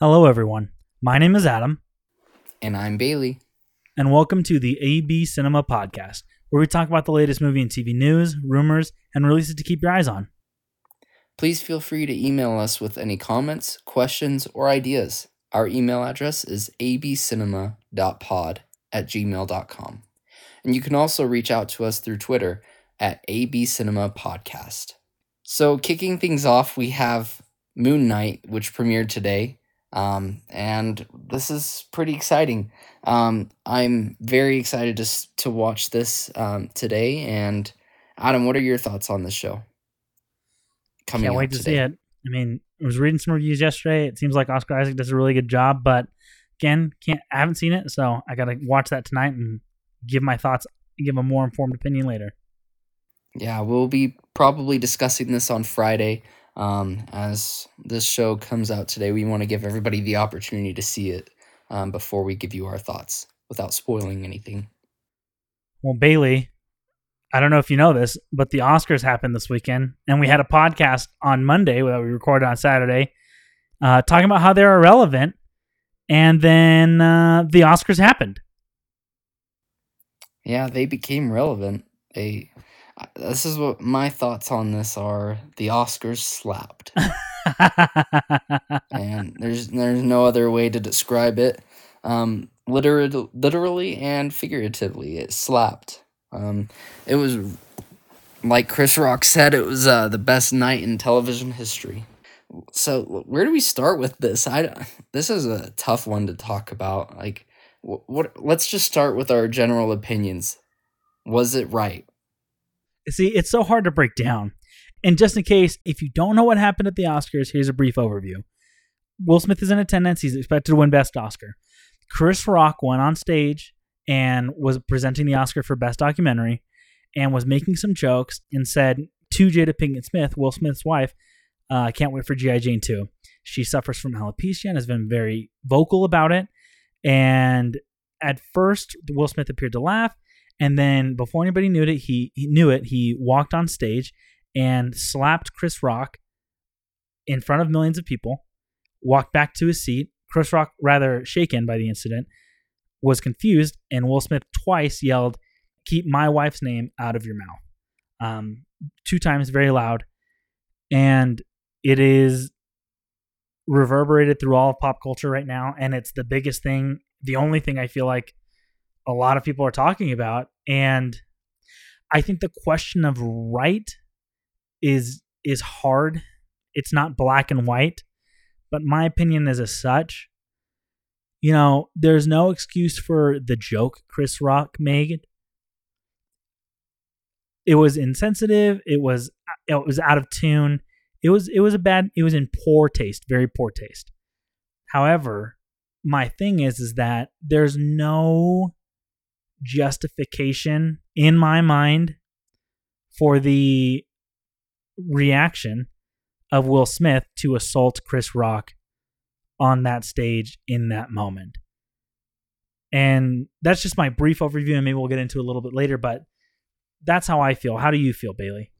Hello, everyone. My name is Adam, And I'm Bailey. and welcome to the AB Cinema Podcast, where we talk about the latest movie and TV news, rumors, and releases to keep your eyes on. Please feel free to email us with any comments, questions, or ideas. Our email address is abcinema.pod at gmail.com. And you can also reach out to us through Twitter at abcinemapodcast. So, kicking things off, we have Moon Knight, which premiered today. Um, and this is pretty exciting. Um, I'm very excited to, to watch this um, today. And Adam, what are your thoughts on this show? Coming Can't wait to see it. I mean, I was reading some reviews yesterday. It seems like Oscar Isaac does a really good job, but again, can't I haven't seen it, so I got to watch that tonight and give my thoughts, give a more informed opinion later. Yeah, we'll be probably discussing this on Friday. Um, as this show comes out today, we want to give everybody the opportunity to see it um, before we give you our thoughts without spoiling anything. Well, Bailey, I don't know if you know this, but the Oscars happened this weekend, and we had a podcast on Monday that we recorded on Saturday, uh, talking about how they're irrelevant, and then uh, the Oscars happened. Yeah, they became relevant. They. This is what my thoughts on this are. The Oscars slapped, and there's there's no other way to describe it. Um, literally, literally and figuratively, it slapped. Um, it was like Chris Rock said, it was uh, the best night in television history. So where do we start with this? I this is a tough one to talk about. Like, what? what let's just start with our general opinions. Was it right? See, it's so hard to break down. And just in case, if you don't know what happened at the Oscars, here's a brief overview. Will Smith is in attendance. He's expected to win Best Oscar. Chris Rock went on stage and was presenting the Oscar for Best Documentary and was making some jokes and said to Jada Pinkett Smith, Will Smith's wife, uh, I can't wait for G.I. Jane 2. She suffers from alopecia and has been very vocal about it. And at first, Will Smith appeared to laugh. And then before anybody knew it, he, he knew it. He walked on stage and slapped Chris Rock in front of millions of people. Walked back to his seat. Chris Rock, rather shaken by the incident, was confused, and Will Smith twice yelled, "Keep my wife's name out of your mouth." Um, two times, very loud, and it is reverberated through all of pop culture right now, and it's the biggest thing, the only thing I feel like a lot of people are talking about, and I think the question of right is is hard. It's not black and white, but my opinion is as such. You know, there's no excuse for the joke Chris Rock made. It was insensitive. It was uh, it was out of tune. It was it was a bad. It was in poor taste, very poor taste. However, my thing is is that there's no justification in my mind for the reaction of Will Smith to assault Chris Rock on that stage in that moment. And that's just my brief overview, and maybe we'll get into a little bit later, but that's how I feel. How do you feel, Bailey?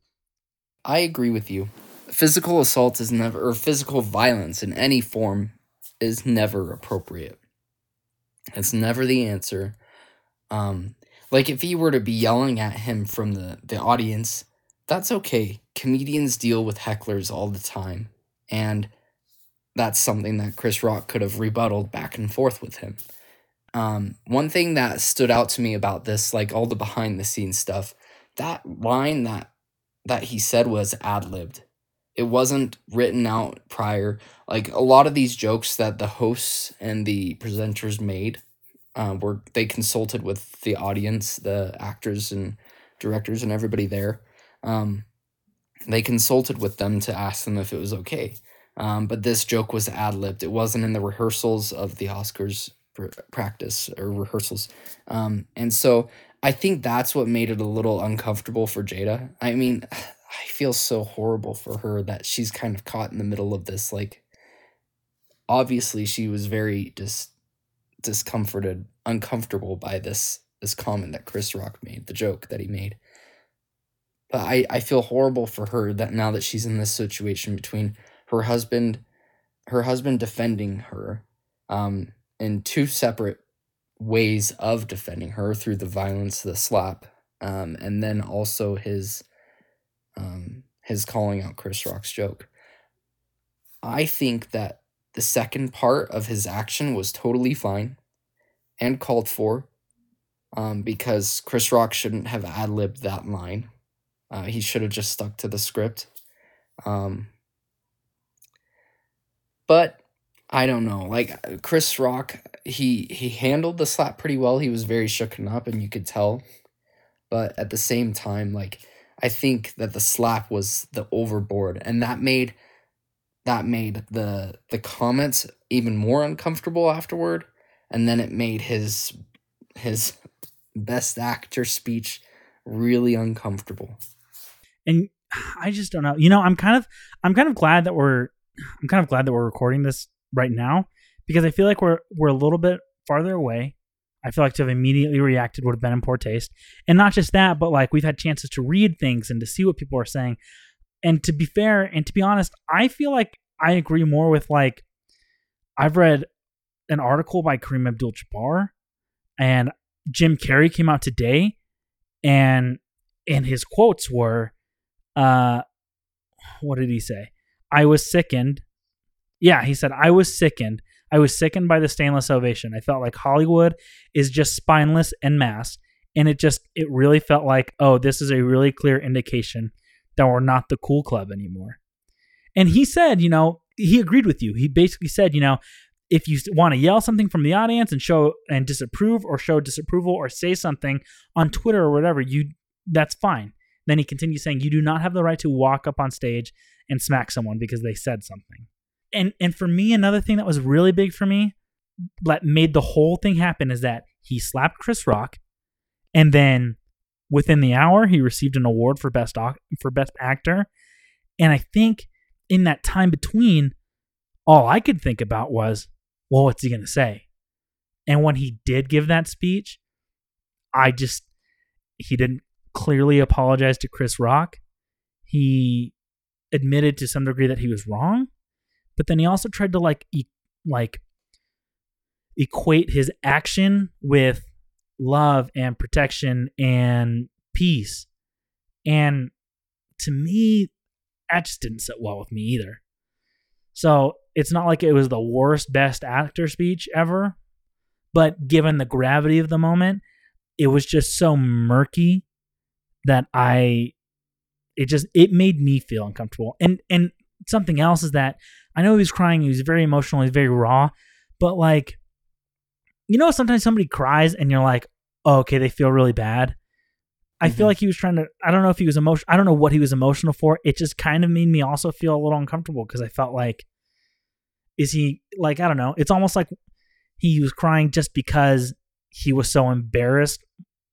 I agree with you. Physical assault is never, or physical violence in any form is never appropriate. It's never the answer. Um, like if he were to be yelling at him from the, the audience, that's okay. Comedians deal with hecklers all the time. And that's something that Chris Rock could have rebutted back and forth with him. Um, one thing that stood out to me about this, like all the behind the scenes stuff, that line that that he said was ad libbed. It wasn't written out prior. Like a lot of these jokes that the hosts and the presenters made, uh, were they consulted with the audience, the actors and directors and everybody there. Um, they consulted with them to ask them if it was okay. Um, but this joke was ad libbed. It wasn't in the rehearsals of the Oscars pr- practice or rehearsals. Um, and so I think that's what made it a little uncomfortable for Jada. I mean, I feel so horrible for her that she's kind of caught in the middle of this. Like, obviously, she was very dis- discomforted, uncomfortable by this this comment that Chris Rock made, the joke that he made. But I, I feel horrible for her that now that she's in this situation between her husband, her husband defending her um, in two separate ways of defending her through the violence, the slap, um, and then also his um, his calling out Chris Rock's joke. I think that the second part of his action was totally fine and called for um, because Chris Rock shouldn't have ad libbed that line. Uh, he should have just stuck to the script. Um, but I don't know. Like Chris Rock, he he handled the slap pretty well. He was very shooken up, and you could tell. But at the same time, like I think that the slap was the overboard, and that made that made the the comments even more uncomfortable afterward, and then it made his his best actor speech really uncomfortable. And I just don't know. You know, I'm kind of I'm kind of glad that we're I'm kind of glad that we're recording this right now because I feel like we're we're a little bit farther away. I feel like to have immediately reacted would have been in poor taste. And not just that, but like we've had chances to read things and to see what people are saying. And to be fair and to be honest, I feel like I agree more with like I've read an article by Kareem Abdul Jabbar and Jim Carrey came out today and and his quotes were uh what did he say? I was sickened. Yeah, he said I was sickened. I was sickened by the stainless ovation. I felt like Hollywood is just spineless and mass and it just it really felt like oh this is a really clear indication that we're not the cool club anymore. And he said, you know, he agreed with you. He basically said, you know, if you want to yell something from the audience and show and disapprove or show disapproval or say something on Twitter or whatever, you that's fine. Then he continues saying you do not have the right to walk up on stage and smack someone because they said something. And and for me another thing that was really big for me that made the whole thing happen is that he slapped Chris Rock and then within the hour he received an award for best for best actor. And I think in that time between all I could think about was well, what's he going to say? And when he did give that speech, I just, he didn't clearly apologize to Chris Rock. He admitted to some degree that he was wrong, but then he also tried to like, e- like, equate his action with love and protection and peace. And to me, that just didn't sit well with me either. So it's not like it was the worst best actor speech ever, but given the gravity of the moment, it was just so murky that I it just it made me feel uncomfortable. And and something else is that I know he was crying, he was very emotional, he's very raw, but like you know sometimes somebody cries and you're like, oh, "Okay, they feel really bad." I mm-hmm. feel like he was trying to I don't know if he was emotional I don't know what he was emotional for. It just kind of made me also feel a little uncomfortable because I felt like is he like I don't know? It's almost like he was crying just because he was so embarrassed.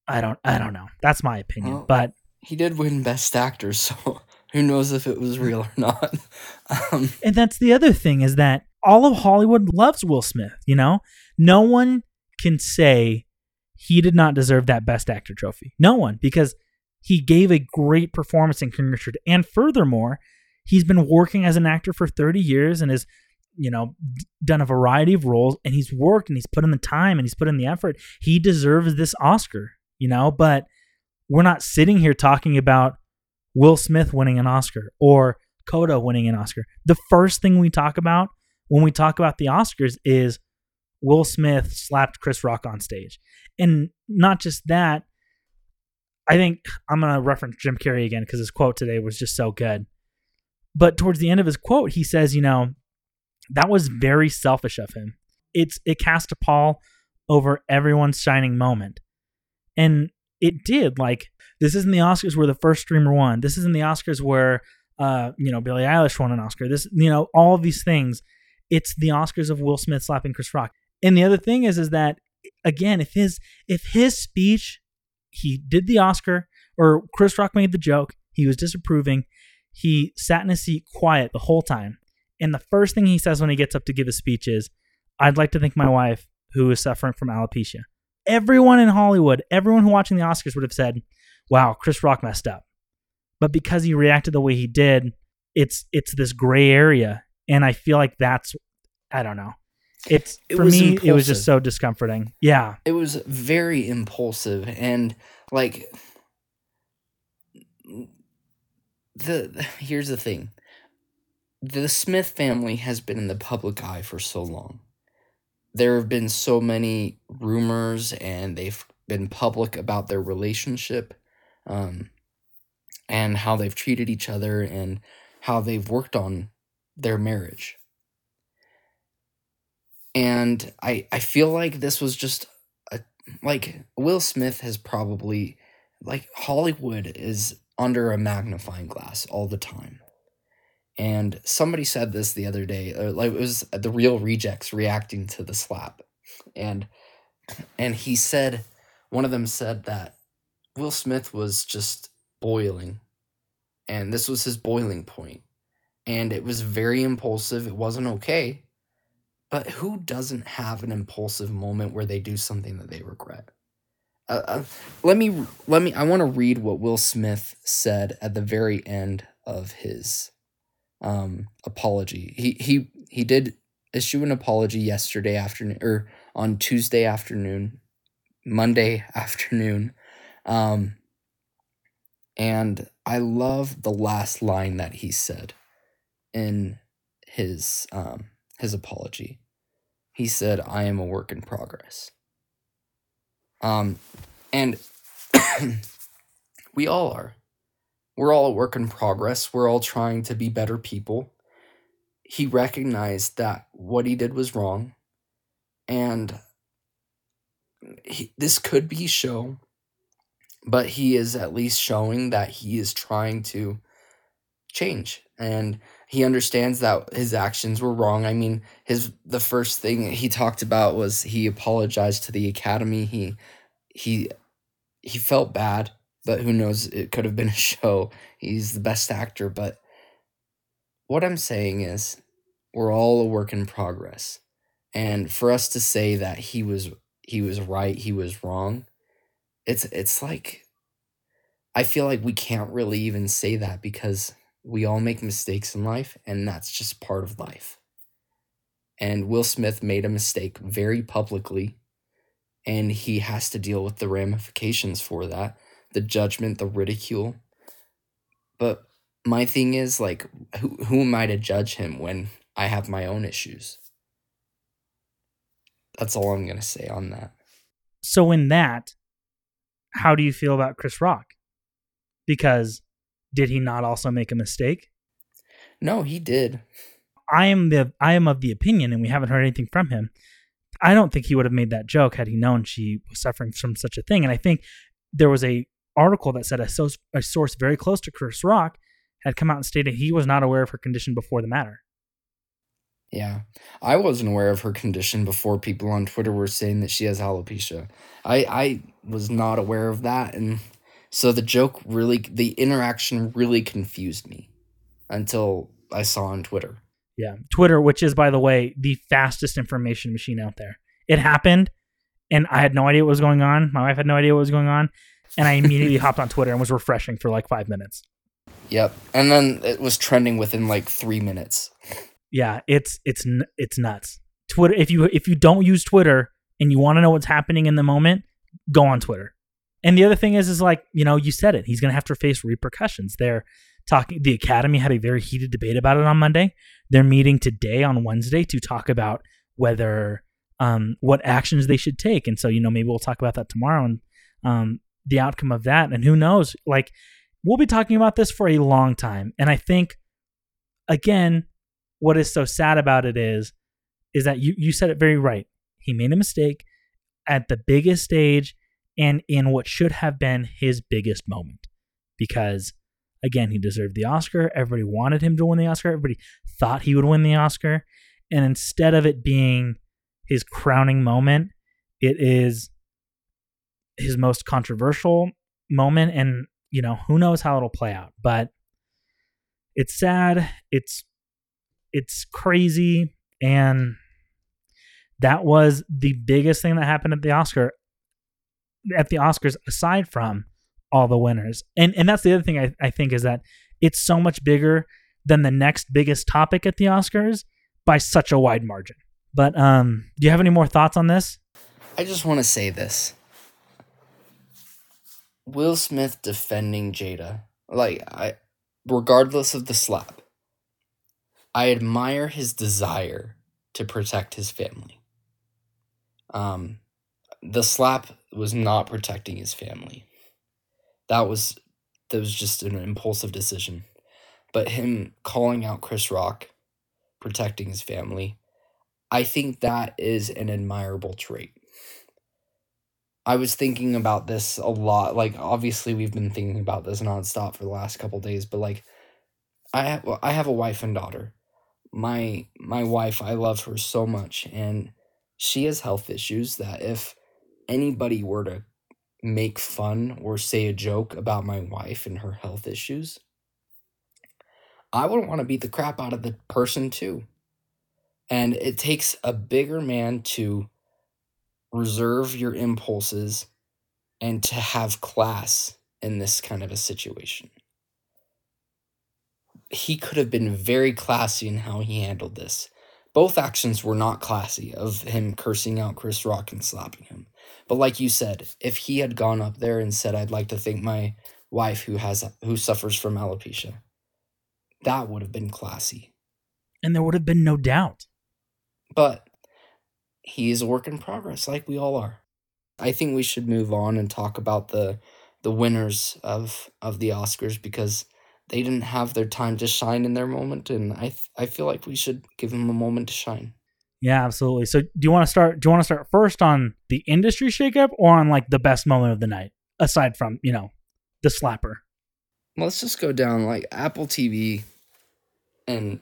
I don't I don't know. That's my opinion. Well, but he did win best actor, so who knows if it was real or not. um, and that's the other thing is that all of Hollywood loves Will Smith, you know? No one can say he did not deserve that best actor trophy. No one because he gave a great performance in King Richard and furthermore, he's been working as an actor for 30 years and has, you know, done a variety of roles and he's worked and he's put in the time and he's put in the effort. He deserves this Oscar, you know, but we're not sitting here talking about Will Smith winning an Oscar or Coda winning an Oscar. The first thing we talk about when we talk about the Oscars is Will Smith slapped Chris Rock on stage. And not just that, I think I'm going to reference Jim Carrey again because his quote today was just so good. But towards the end of his quote, he says, you know, that was very selfish of him. It's it cast a pall over everyone's shining moment. And it did. Like this isn't the Oscars where the first streamer won. This isn't the Oscars where uh, you know, Billie Eilish won an Oscar. This you know, all these things. It's the Oscars of Will Smith slapping Chris Rock. And the other thing is is that again, if his if his speech he did the Oscar or Chris Rock made the joke, he was disapproving, he sat in his seat quiet the whole time. And the first thing he says when he gets up to give a speech is, I'd like to thank my wife who is suffering from alopecia. Everyone in Hollywood, everyone who watching the Oscars would have said, wow, Chris Rock messed up. But because he reacted the way he did, it's it's this gray area. And I feel like that's I don't know. It's It for was me. It was just so discomforting. Yeah, it was very impulsive and like the here's the thing the smith family has been in the public eye for so long there have been so many rumors and they've been public about their relationship um, and how they've treated each other and how they've worked on their marriage and i i feel like this was just a like will smith has probably like hollywood is under a magnifying glass all the time. And somebody said this the other day uh, like it was the real rejects reacting to the slap. And and he said one of them said that will smith was just boiling. And this was his boiling point. And it was very impulsive. It wasn't okay but who doesn't have an impulsive moment where they do something that they regret? Uh, uh, let me let me i want to read what will smith said at the very end of his um apology. He he he did issue an apology yesterday afternoon or on tuesday afternoon monday afternoon um and i love the last line that he said in his um his apology he said i am a work in progress um and we all are. We're all a work in progress. We're all trying to be better people. He recognized that what he did was wrong. And he, this could be show, but he is at least showing that he is trying to change and he understands that his actions were wrong. I mean, his the first thing he talked about was he apologized to the academy. He he he felt bad, but who knows? It could have been a show. He's the best actor, but what I'm saying is, we're all a work in progress, and for us to say that he was he was right, he was wrong, it's it's like I feel like we can't really even say that because we all make mistakes in life, and that's just part of life. And Will Smith made a mistake very publicly and he has to deal with the ramifications for that the judgment the ridicule but my thing is like who, who am i to judge him when i have my own issues that's all i'm going to say on that so in that, how do you feel about Chris Rock? Because did he not also make a mistake? no he did I am the I am of the opinion, and we haven't heard anything from him. I don't think he would have made that joke had he known she was suffering from such a thing. And I think there was a article that said a, so, a source very close to Chris Rock had come out and stated he was not aware of her condition before the matter. yeah i wasn't aware of her condition before people on twitter were saying that she has alopecia i i was not aware of that and so the joke really the interaction really confused me until i saw on twitter Yeah, Twitter, which is by the way the fastest information machine out there. It happened, and I had no idea what was going on. My wife had no idea what was going on, and I immediately hopped on Twitter and was refreshing for like five minutes. Yep. And then it was trending within like three minutes. Yeah, it's it's it's nuts. Twitter. If you if you don't use Twitter and you want to know what's happening in the moment, go on Twitter. And the other thing is, is like you know, you said it. He's going to have to face repercussions. They're talking. The Academy had a very heated debate about it on Monday. They're meeting today on Wednesday to talk about whether um, what actions they should take. And so you know, maybe we'll talk about that tomorrow and um, the outcome of that. And who knows? Like we'll be talking about this for a long time. And I think again, what is so sad about it is, is that you you said it very right. He made a mistake at the biggest stage and in what should have been his biggest moment. Because again he deserved the oscar. Everybody wanted him to win the oscar. Everybody thought he would win the oscar. And instead of it being his crowning moment it is his most controversial moment. And you know who knows how it'll play out. But it's sad. It's it's crazy. And that was the biggest thing that happened at the oscar at the oscars aside from all the winners and and that's the other thing i, I think is that it's so much bigger than the next biggest topic at the oscars by such a wide margin. But um, do you have any more thoughts on this? I just want to say this. Will Smith defending Jada, like I regardless of the slap. I admire his desire to protect his family. Um the slap was not protecting his family. That was that was just an impulsive decision. But him calling out Chris Rock, protecting his family, I think that is an admirable trait. I was thinking about this a lot. Like, obviously, we've been thinking about this nonstop for the last couple days. But like, I have, I have a wife and daughter. My my wife, I love her so much, and she has health issues that if anybody were to make fun or say a joke about my wife and her health issues, I would want to beat the crap out of the person too. And it takes a bigger man to reserve your impulses and to have class in this kind of a situation. He could have been very classy in how he handled this. Both actions were not classy of him cursing out Chris Rock and slapping him. But like you said, if he had gone up there and said, "I'd like to thank my wife who has who suffers from alopecia," that would have been classy. And there would have been no doubt. But he is a work in progress, like we all are. I think we should move on and talk about the the winners of of the Oscars because they didn't have their time to shine in their moment, and I th- I feel like we should give them a moment to shine. Yeah, absolutely. So, do you want to start? Do you want to start first on the industry shakeup or on like the best moment of the night, aside from you know the slapper? Let's just go down like Apple TV and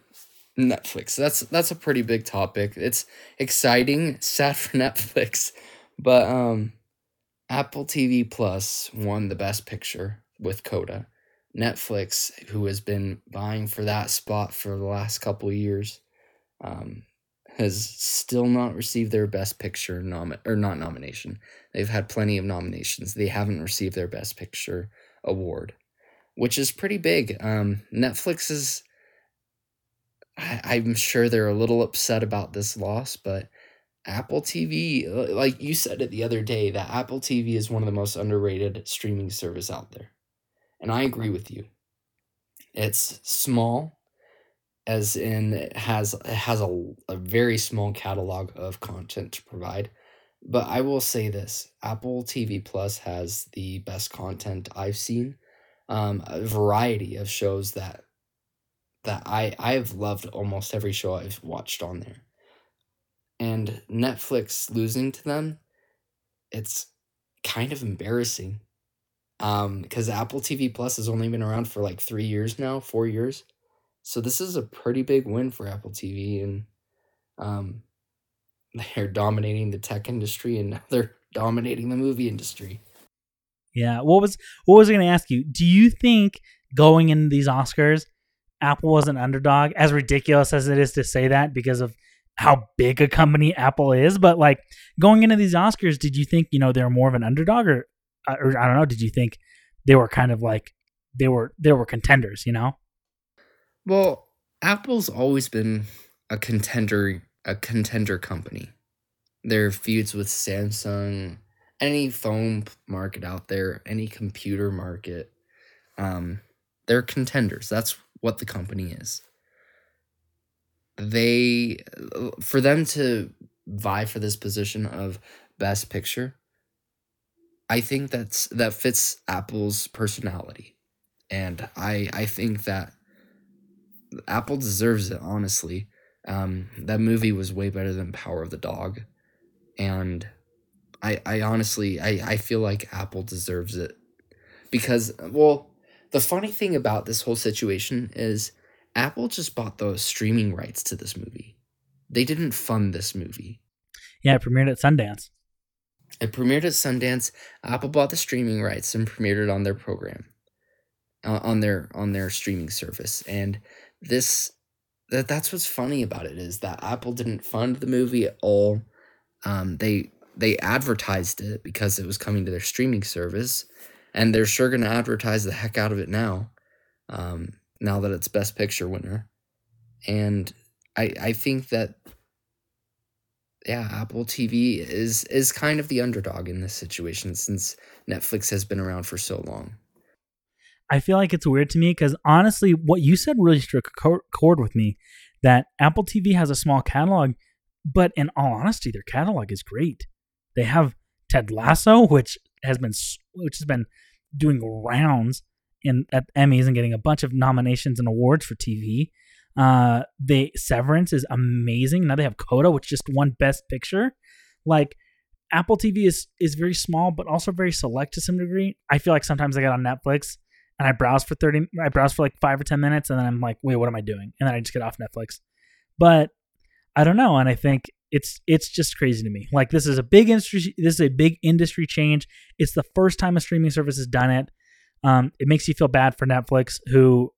Netflix. That's that's a pretty big topic. It's exciting, sad for Netflix, but um Apple TV Plus won the best picture with Coda. Netflix, who has been vying for that spot for the last couple years, um, has still not received their best picture nom or not nomination. They've had plenty of nominations. They haven't received their best picture award, which is pretty big. Um, Netflix is I, am sure they're a little upset about this loss, but Apple TV, like you said it the other day, that Apple TV is one of the most underrated streaming service out there. And I agree with you. It's small, as in has has a, a very small catalog of content to provide. But I will say this Apple TV Plus has the best content I've seen. Um, a variety of shows that that I I've loved almost every show I've watched on there. And Netflix losing to them, it's kind of embarrassing. Um, because Apple TV Plus has only been around for like three years now, four years. So this is a pretty big win for Apple TV, and um, they're dominating the tech industry, and now they're dominating the movie industry. Yeah. What was what was I going to ask you? Do you think going into these Oscars, Apple was an underdog, as ridiculous as it is to say that because of how big a company Apple is. But like going into these Oscars, did you think you know they're more of an underdog, or, or I don't know? Did you think they were kind of like they were they were contenders? You know. Well, Apple's always been a contender a contender company. Their feuds with Samsung, any phone market out there, any computer market, um, they're contenders. That's what the company is. They, for them to vie for this position of best picture, I think that's that fits Apple's personality, and I I think that Apple deserves it. Honestly, um, that movie was way better than Power of the Dog, and I I honestly I I feel like Apple deserves it because well the funny thing about this whole situation is Apple just bought the streaming rights to this movie. They didn't fund this movie. Yeah, it premiered at Sundance. It premiered at Sundance. Apple bought the streaming rights and premiered it on their program, uh, on their on their streaming service. And this that that's what's funny about it is that Apple didn't fund the movie at all. Um, they they advertised it because it was coming to their streaming service, and they're sure to advertise the heck out of it now. Um, now that it's Best Picture winner, and I I think that yeah, Apple TV is is kind of the underdog in this situation since Netflix has been around for so long. I feel like it's weird to me because honestly, what you said really struck a chord with me. That Apple TV has a small catalog, but in all honesty, their catalog is great. They have Ted Lasso, which has been which has been doing rounds in at Emmys and getting a bunch of nominations and awards for TV. Uh, they Severance is amazing. Now they have Coda, which just won Best Picture. Like Apple TV is is very small, but also very select to some degree. I feel like sometimes I get on Netflix and I browse for thirty. I browse for like five or ten minutes, and then I'm like, wait, what am I doing? And then I just get off Netflix. But I don't know, and I think it's it's just crazy to me. Like this is a big industry. This is a big industry change. It's the first time a streaming service has done it. Um, it makes you feel bad for Netflix, who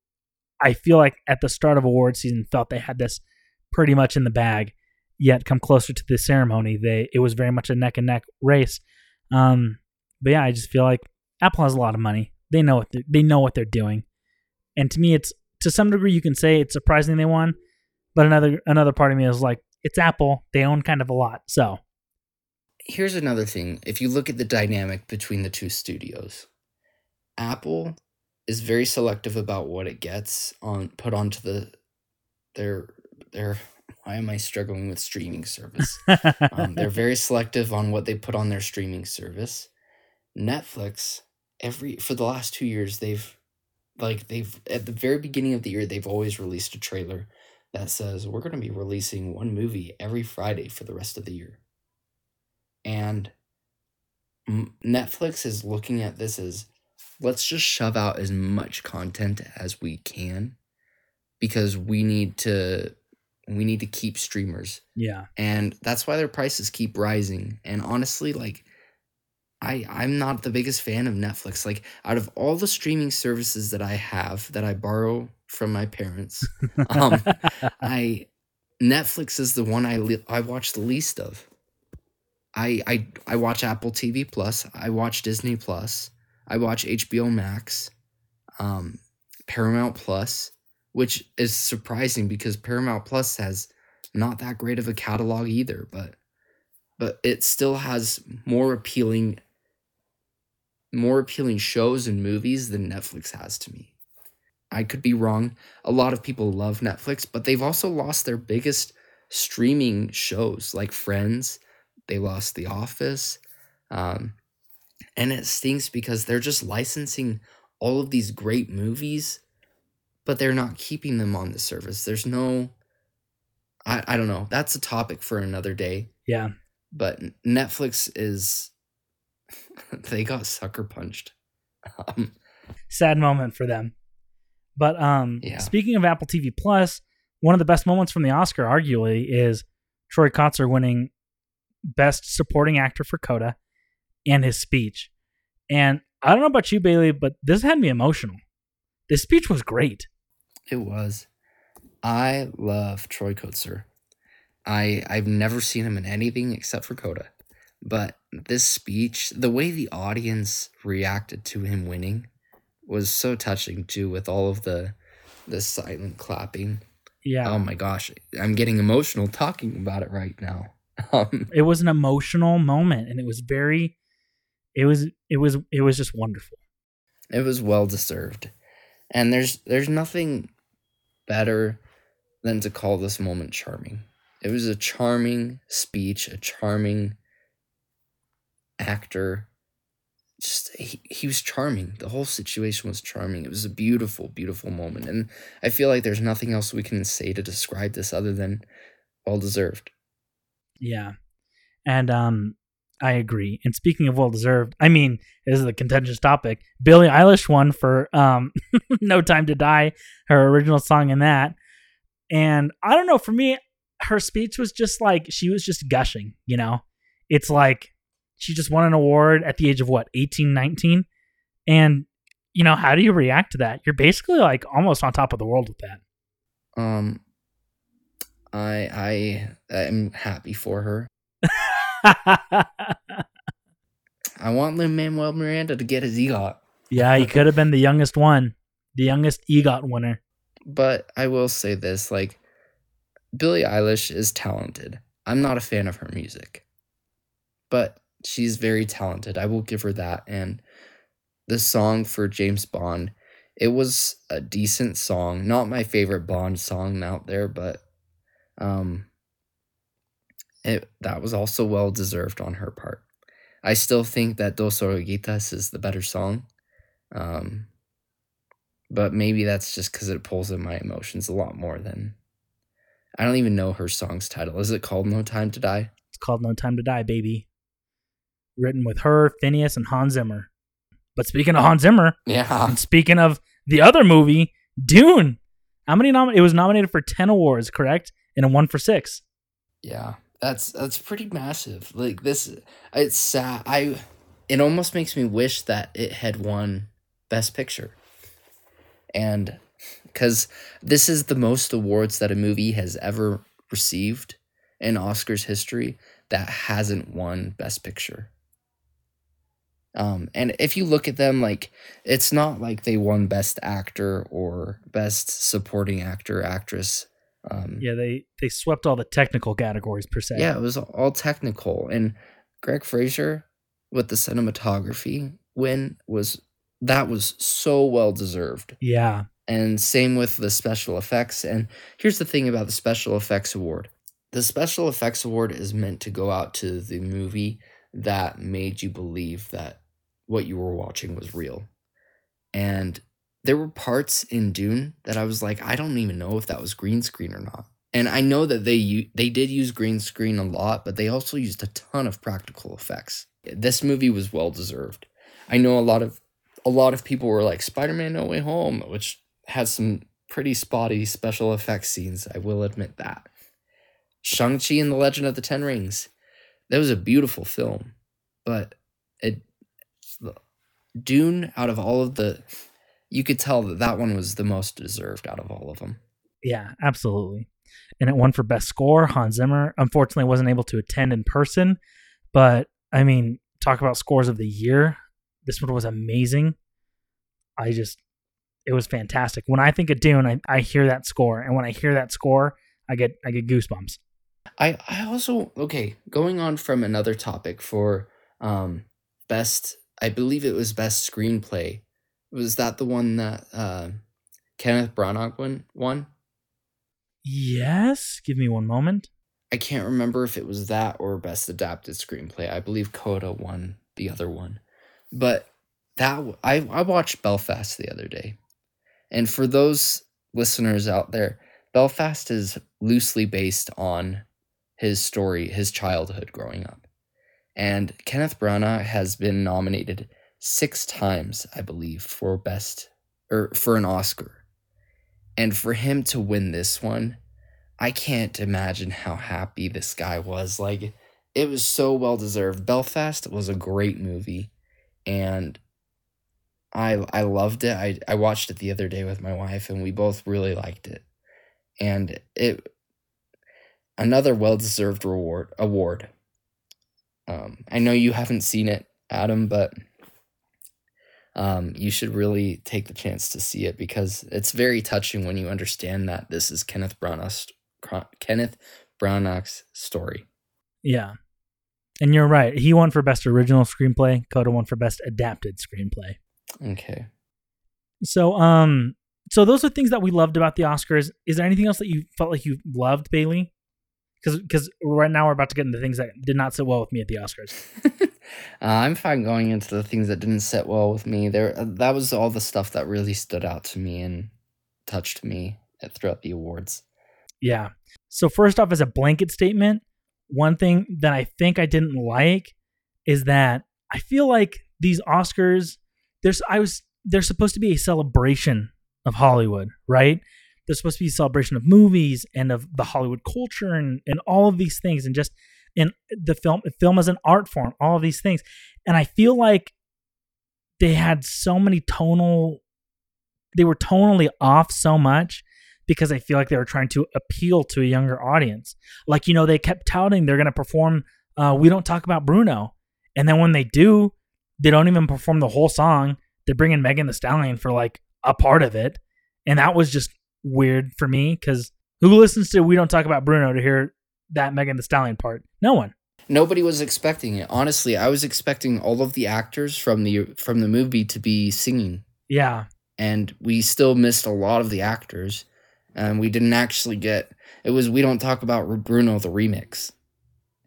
I feel like at the start of award season felt they had this pretty much in the bag. Yet come closer to the ceremony, they it was very much a neck and neck race. Um, but yeah, I just feel like Apple has a lot of money. They know what they know what they're doing, and to me, it's to some degree you can say it's surprising they won, but another another part of me is like it's Apple. They own kind of a lot, so Here's another thing. If you look at the dynamic between the two studios, Apple is very selective about what it gets on put onto the their their why am I struggling with streaming service? um, they're very selective on what they put on their streaming service. Netflix, every for the last two years, they've like they've at the very beginning of the year, they've always released a trailer that says we're going to be releasing one movie every Friday for the rest of the year. And Netflix is looking at this as let's just shove out as much content as we can because we need to we need to keep streamers. Yeah, and that's why their prices keep rising. And honestly like i i'm not the biggest fan of netflix. Like out of all the streaming services that i have that i borrow from my parents um i netflix is the one i li- i watch the least of. I i i watch apple tv plus i watch disney plus i watch hbo max um paramount plus which is surprising because paramount plus has not that great of a catalog either, but but it still has more appealing more appealing shows and movies than Netflix has to me. I could be wrong. A lot of people love Netflix, but they've also lost their biggest streaming shows like Friends. They lost The Office. Um, and it stinks because they're just licensing all of these great movies, but they're not keeping them on the service. There's no I, I don't know. That's a topic for another day. yeah. But Netflix is they got sucker punched. Um, sad moment for them. But um, Yeah. speaking of Apple TV Plus, one of the best moments from the Oscar, arguably, is Troy Kotsur winning Best Supporting Actor for Coda and his speech. And I don't know about you, Bailey, but this had me emotional. This speech was great. it was. I love Troy Kotsur. I I've never seen him in anything except for Coda. But this speech, the way the audience reacted to him winning was so touching too with all of the the silent clapping. Yeah. Oh my gosh, I'm getting emotional talking about it right now. Um, it was an emotional moment and it was very it was it was it was just wonderful. it was well deserved. And there's there's nothing better than to call this moment charming. It was a charming speech, a charming actor. Just he, he was charming. The whole situation was charming. It was a beautiful, beautiful moment. And I feel like there's nothing else we can say to describe this other than well deserved. Yeah. And um I agree. And speaking of well deserved, I mean, this is a contentious topic. Billie Eilish won for um No Time to Die, her original song in that. And I don't know, for me, her speech was just like she was just gushing, you know? It's like she just won an award at the age of what, 18, 19? And you know, how do you react to that? You're basically like almost on top of the world with that. Um I I am happy for her. I want Lin Manuel Miranda to get his EGOT. yeah, he could have been the youngest one, the youngest EGOT winner. But I will say this like Billie Eilish is talented. I'm not a fan of her music, but she's very talented. I will give her that. And the song for James Bond, it was a decent song. Not my favorite Bond song out there, but um, it that was also well deserved on her part. I still think that Dos Oruguitas is the better song. Um, but maybe that's just because it pulls in my emotions a lot more than. I don't even know her song's title. Is it called No Time to Die? It's called No Time to Die, baby. Written with her, Phineas, and Hans Zimmer. But speaking of Hans Zimmer, Yeah. and speaking of the other movie, Dune. How many nom- It was nominated for 10 awards, correct? And it won for six. Yeah. That's that's pretty massive. Like this it's sad. I it almost makes me wish that it had won best picture. And cuz this is the most awards that a movie has ever received in Oscars history that hasn't won best picture. Um, and if you look at them, like it's not like they won best actor or best supporting actor, actress. Um, Yeah, they, they swept all the technical categories, per se. yeah, it was all technical. And Greig Fraser with the cinematography win was that was so well deserved. Yeah. And same with the special effects. And here's the thing about the special effects award. The special effects award is meant to go out to the movie that made you believe that what you were watching was real. And there were parts in Dune that I was like, I don't even know if that was green screen or not. And I know that they they did use green screen a lot, but they also used a ton of practical effects. This movie was well deserved. I know a lot of a lot of people were like Spider-Man No Way Home, which has some pretty spotty special effects scenes, I will admit that. Shang-Chi and the Legend of the Ten Rings. That was a beautiful film, but it Dune out of all of the you could tell that that one was the most deserved out of all of them. Yeah, absolutely. And it won for best score. Hans Zimmer unfortunately wasn't able to attend in person, but I mean, talk about scores of the year. This one was amazing. I just, it was fantastic. When I think of Dune, I, I hear that score, and when I hear that score, I get I get goosebumps. I I also okay, going on from another topic for um best I believe it was best screenplay. Was that the one that uh Kenneth Branagh won won? Yes, give me one moment. I can't remember if it was that or best adapted screenplay. I believe Coda won the other one. But that I I watched Belfast the other day. And for those listeners out there, Belfast is loosely based on his story, his childhood growing up. And Kenneth Branagh has been nominated 6 times, I believe, for best or for an Oscar. And for him to win this one, I can't imagine how happy this guy was. Like, it was so well deserved. Belfast was a great movie, and I I loved it. I, I watched it the other day with my wife, and we both really liked it. And it another well deserved reward award. Um, I know you haven't seen it, Adam, but um, you should really take the chance to see it because it's very touching when you understand that this is Kenneth Branagh's Kenneth Branagh's story. Yeah, and you're right. He won for best original screenplay. Coda won for best adapted screenplay. Okay. So, um, so those are things that we loved about the Oscars. Is there anything else that you felt like you loved, Bailey? Because because right now we're about to get into things that did not sit well with me at the Oscars. uh, I'm fine going into the things that didn't sit well with me. There, uh, that was all the stuff that really stood out to me and touched me at- throughout the awards. Yeah. So first off, as a blanket statement, one thing that I think I didn't like is that I feel like these Oscars, there's I was they're supposed to be a celebration of Hollywood, right? They're supposed to be a celebration of movies and of the Hollywood culture and, and all of these things and just and the film film as an art form, all of these things. And I feel like they had so many tonal they were tonally off so much because I feel like they were trying to appeal to a younger audience. Like, you know, they kept touting they're going to perform uh, We Don't Talk About Bruno. And then when they do, they don't even perform the whole song. They bring in Megan Thee Stallion for like a part of it. And that was just weird for me because Who listens to We Don't Talk About Bruno to hear that Megan Thee Stallion part? No one. Nobody was expecting it. Honestly, I was expecting all of the actors from the from the movie to be singing, Yeah. and we still missed a lot of the actors, and we didn't actually get. It was we don't talk about Bruno the remix,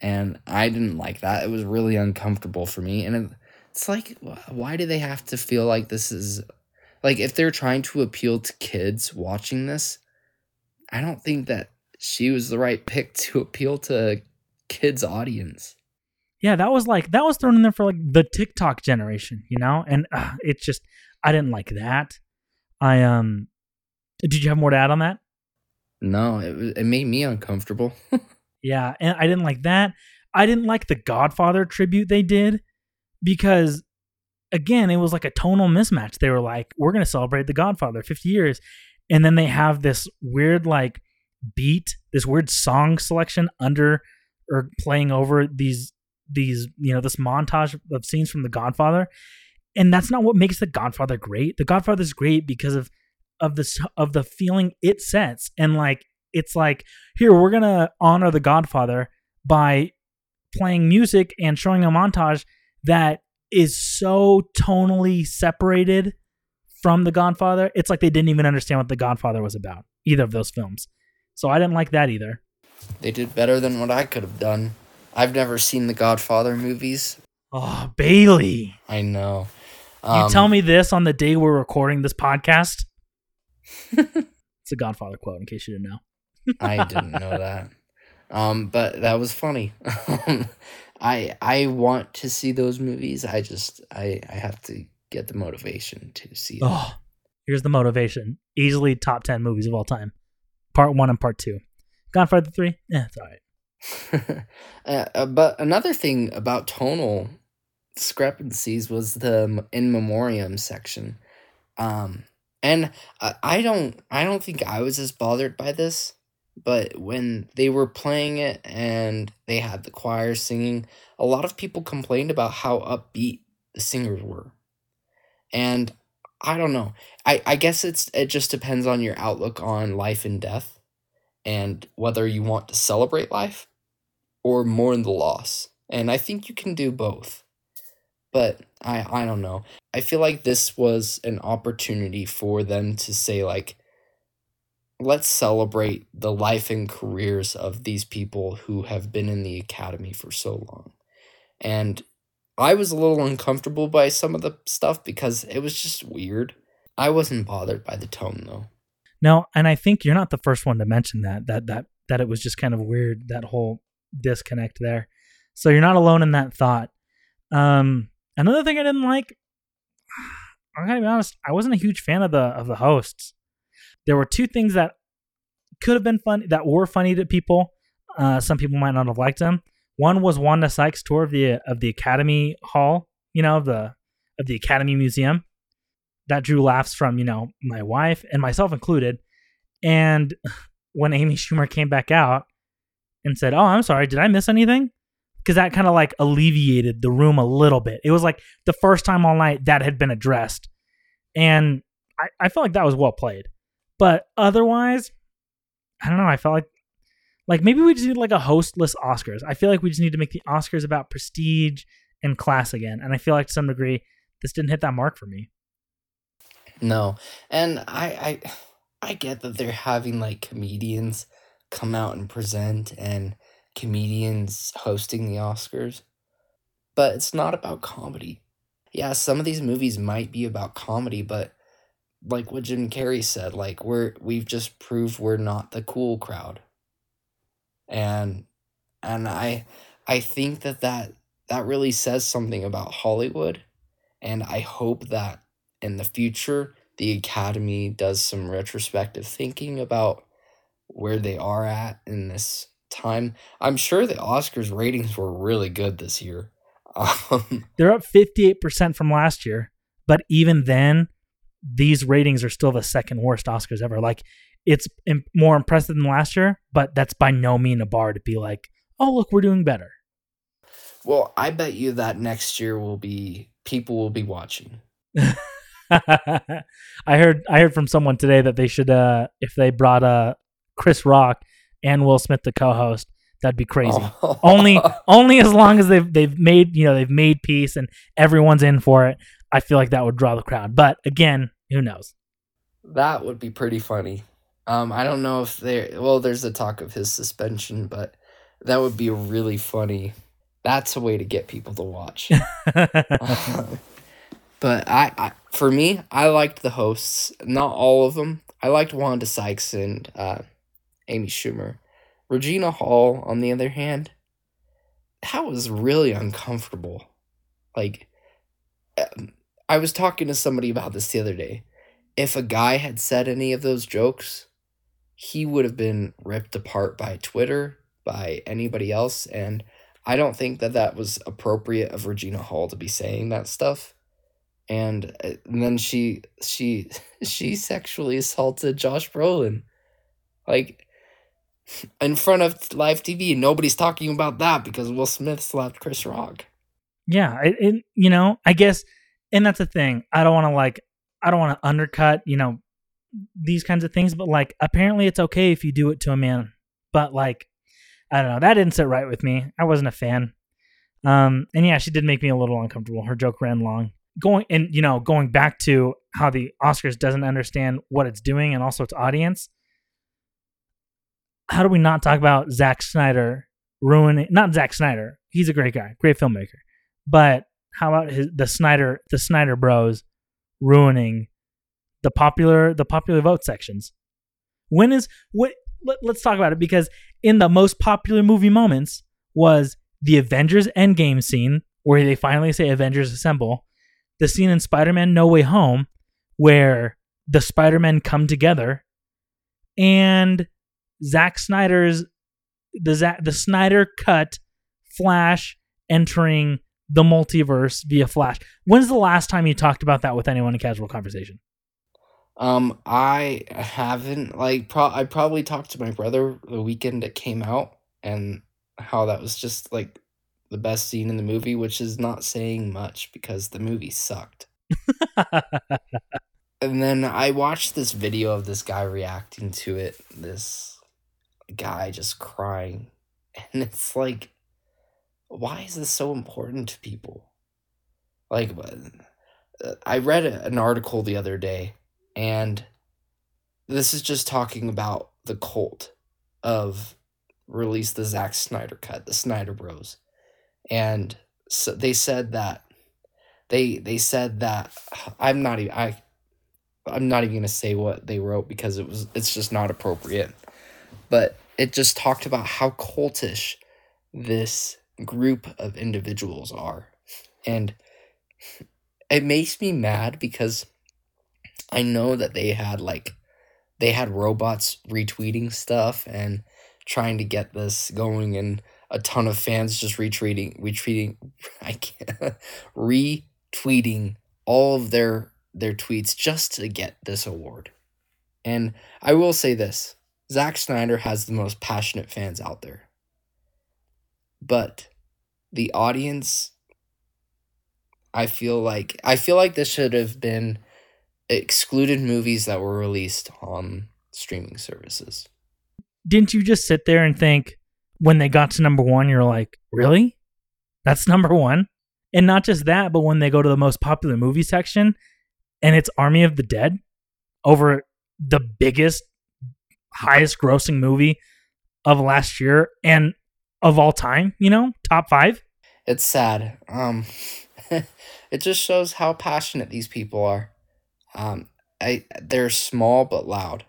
and I didn't like that. It was really uncomfortable for me, and it, it's like, why do they have to feel like this is, like if they're trying to appeal to kids watching this, I don't think that she was the right pick to appeal to kids audience. Yeah, that was like that was thrown in there for like the TikTok generation, you know? And uh, it's just I didn't like that. I um did you have more to add on that? No, it it made me uncomfortable. Yeah, and I didn't like that. I didn't like the Godfather tribute they did because again, it was like a tonal mismatch. They were like, "We're going to celebrate the Godfather 50 years." And then they have this weird like beat, this weird song selection under or playing over these these, you know, this montage of scenes from the Godfather. And that's not what makes the Godfather great. The Godfather is great because of of this of the feeling it sets and like it's like here we're gonna honor the godfather by playing music and showing a montage that is so tonally separated from the godfather it's like they didn't even understand what the godfather was about either of those films so i didn't like that either they did better than what I could have done. I've never seen the Godfather movies. oh bailey I know. you Um, tell me this on the day we're recording this podcast it's a godfather quote in case you didn't know I didn't know that. Um, but that was funny. I I want to see those movies. I just I I have to get the motivation to see it. Oh, here's the motivation. Easily top 10 movies of all time. Part one and part two. Godfather 3? Yeah, it's all right. uh, uh, but another thing about tonal discrepancies was the in memoriam section. Um, and I, I don't I don't think I was as bothered by this, but when they were playing it and they had the choir singing, a lot of people complained about how upbeat the singers were. And I don't know. I, I guess it's it just depends on your outlook on life and death and whether you want to celebrate life or mourn the loss. And I think you can do both. But I I don't know. I feel like this was an opportunity for them to say like let's celebrate the life and careers of these people who have been in the academy for so long. And I was a little uncomfortable by some of the stuff because it was just weird. I wasn't bothered by the tone though. No, and I think you're not the first one to mention that that that that it was just kind of weird that whole disconnect there. So you're not alone in that thought. Um, another thing I didn't like, I gotta be honest, I wasn't a huge fan of the of the hosts. There were two things that could have been fun that were funny to people. Uh, some people might not have liked them. One was Wanda Sykes' tour of the of the Academy Hall, you know, of the of the Academy Museum. That drew laughs from you know my wife and myself included. And when Amy Schumer came back out and said, "Oh, I'm sorry, did I miss anything?" Because that kind of like alleviated the room a little bit. It was like the first time all night that had been addressed, and I, I felt like that was well played. But otherwise, I don't know. I felt like like maybe we just need like a hostless Oscars. I feel like we just need to make the Oscars about prestige and class again. And I feel like to some degree this didn't hit that mark for me. No. And I I I get that they're having like comedians come out and present and comedians hosting the Oscars. But it's not about comedy. Yeah, some of these movies might be about comedy, but like what Jim Carrey said, like we're we've just proved we're not the cool crowd. And and I I think that that that really says something about Hollywood and I hope that in the future the academy does some retrospective thinking about where they are at in this time. I'm sure the Oscars ratings were really good this year. Um, They're up 58% from last year, but even then, these ratings are still the second worst Oscars ever. Like, it's im- more impressive than last year, but that's by no mean a bar to be like, oh, look, we're doing better. well, I bet you that next year will be people will be watching. I heard I heard from someone today that they should uh if they brought uh Chris Rock and Will Smith the co-host. That'd be crazy. Oh. Only only as long as they've they've made you know they've made peace and everyone's in for it. I feel like that would draw the crowd. But again, who knows? That would be pretty funny. Um, I don't know if there. Well, there's a talk of his suspension, but that would be really funny. That's a way to get people to watch. but I, I, for me, I liked the hosts. Not all of them. I liked Wanda Sykes and uh, Amy Schumer. Regina Hall, on the other hand, that was really uncomfortable. Like, um, I was talking to somebody about this the other day. If a guy had said any of those jokes, he would have been ripped apart by Twitter, by anybody else, and I don't think that that was appropriate of Regina Hall to be saying that stuff. And, uh, and then she she she sexually assaulted Josh Brolin, like in front of live TV. Nobody's talking about that because Will Smith slapped Chris Rock. Yeah, it you know, I guess and that's the thing. I don't want to like I don't want to undercut, you know, these kinds of things, but like apparently it's okay if you do it to a man. But like I don't know, that didn't sit right with me. I wasn't a fan. Um and yeah, she did make me a little uncomfortable. Her joke ran long. Going and you know, going back to how the Oscars doesn't understand what it's doing and also its audience. How do we not talk about Zack Snyder ruining not Zack Snyder. He's a great guy, great filmmaker. But how about his, the Snyder the Snyder Bros ruining the popular the popular vote sections? When is what? Let, let's talk about it because in the most popular movie moments was the Avengers Endgame scene where they finally say Avengers Assemble, the scene in Spider-Man No Way Home where the Spider-Men come together, and Zack Snyder's the the Snyder cut Flash entering the multiverse via Flash. When's the last time you talked about that with anyone in casual conversation? Um, I haven't like pro. I probably talked to my brother the weekend it came out, and how that was just like the best scene in the movie, which is not saying much because the movie sucked. and then I watched this video of this guy reacting to it. This guy just crying, and it's like, why is this so important to people? Like, uh, I read an article the other day and this is just talking about the cult of release the Zack Snyder cut, the Snyder Bros. And so they said that they they said that I'm not even I I'm not even gonna say what they wrote because it was it's just not appropriate. But it just talked about how cultish this group of individuals are. And it makes me mad because I know that they had like they had robots retweeting stuff and trying to get this going and a ton of fans just retweeting retweeting I can't retweeting all of their their tweets just to get this award. And I will say this, Zack Snyder has the most passionate fans out there. But the audience I feel like I feel like this should have been excluded movies that were released on streaming services. Didn't you just sit there and think when they got to number one, you're like, really? That's number one? And not just that, but when they go to the most popular movie section and it's Army of the Dead over the biggest, highest grossing movie of last year and of all time, you know, top five. It's sad. Um, it just shows how passionate these people are. Um, I they're small but loud,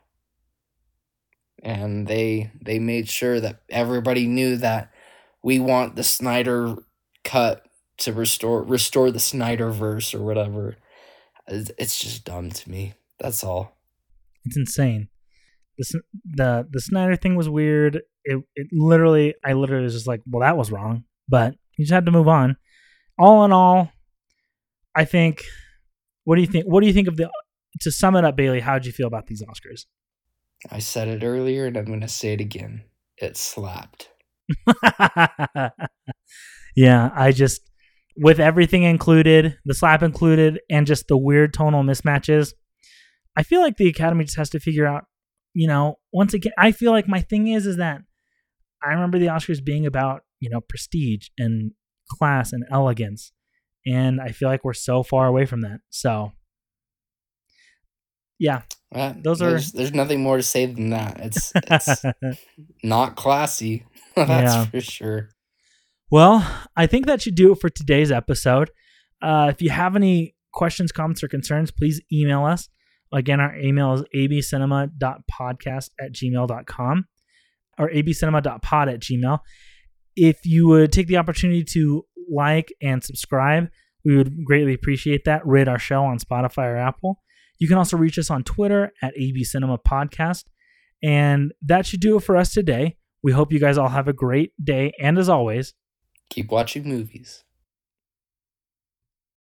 and they they made sure that everybody knew that we want the Snyder cut to restore restore the Snyder verse or whatever. It's, it's just dumb to me. That's all. It's insane. The the the Snyder thing was weird. It it literally I literally was just like, well, that was wrong. But you just had to move on. All in all, I think what do you think? What do you think of the? To sum it up, Bailey, how did you feel about these Oscars? I said it earlier, and I'm going to say it again. It slapped. yeah, I just with everything included, the slap included, and just the weird tonal mismatches. I feel like the Academy just has to figure out you know, once again, I feel like my thing is is that I remember the Oscars being about you know prestige and class and elegance, and I feel like we're so far away from that. So, yeah, Those are- there's, there's nothing more to say than that. It's it's not classy. That's Yeah. for sure. Well, I think that should do it for today's episode. Uh, if you have any questions, comments, or concerns, please email us. Again, our email is abcinema.podcast at gmail.com or abcinema.pod at gmail. If you would take the opportunity to like and subscribe, we would greatly appreciate that. Rate our show on Spotify or Apple. You can also reach us on Twitter at AB Cinema Podcast. And that should do it for us today. We hope you guys all have a great day. And as always, Keep watching movies.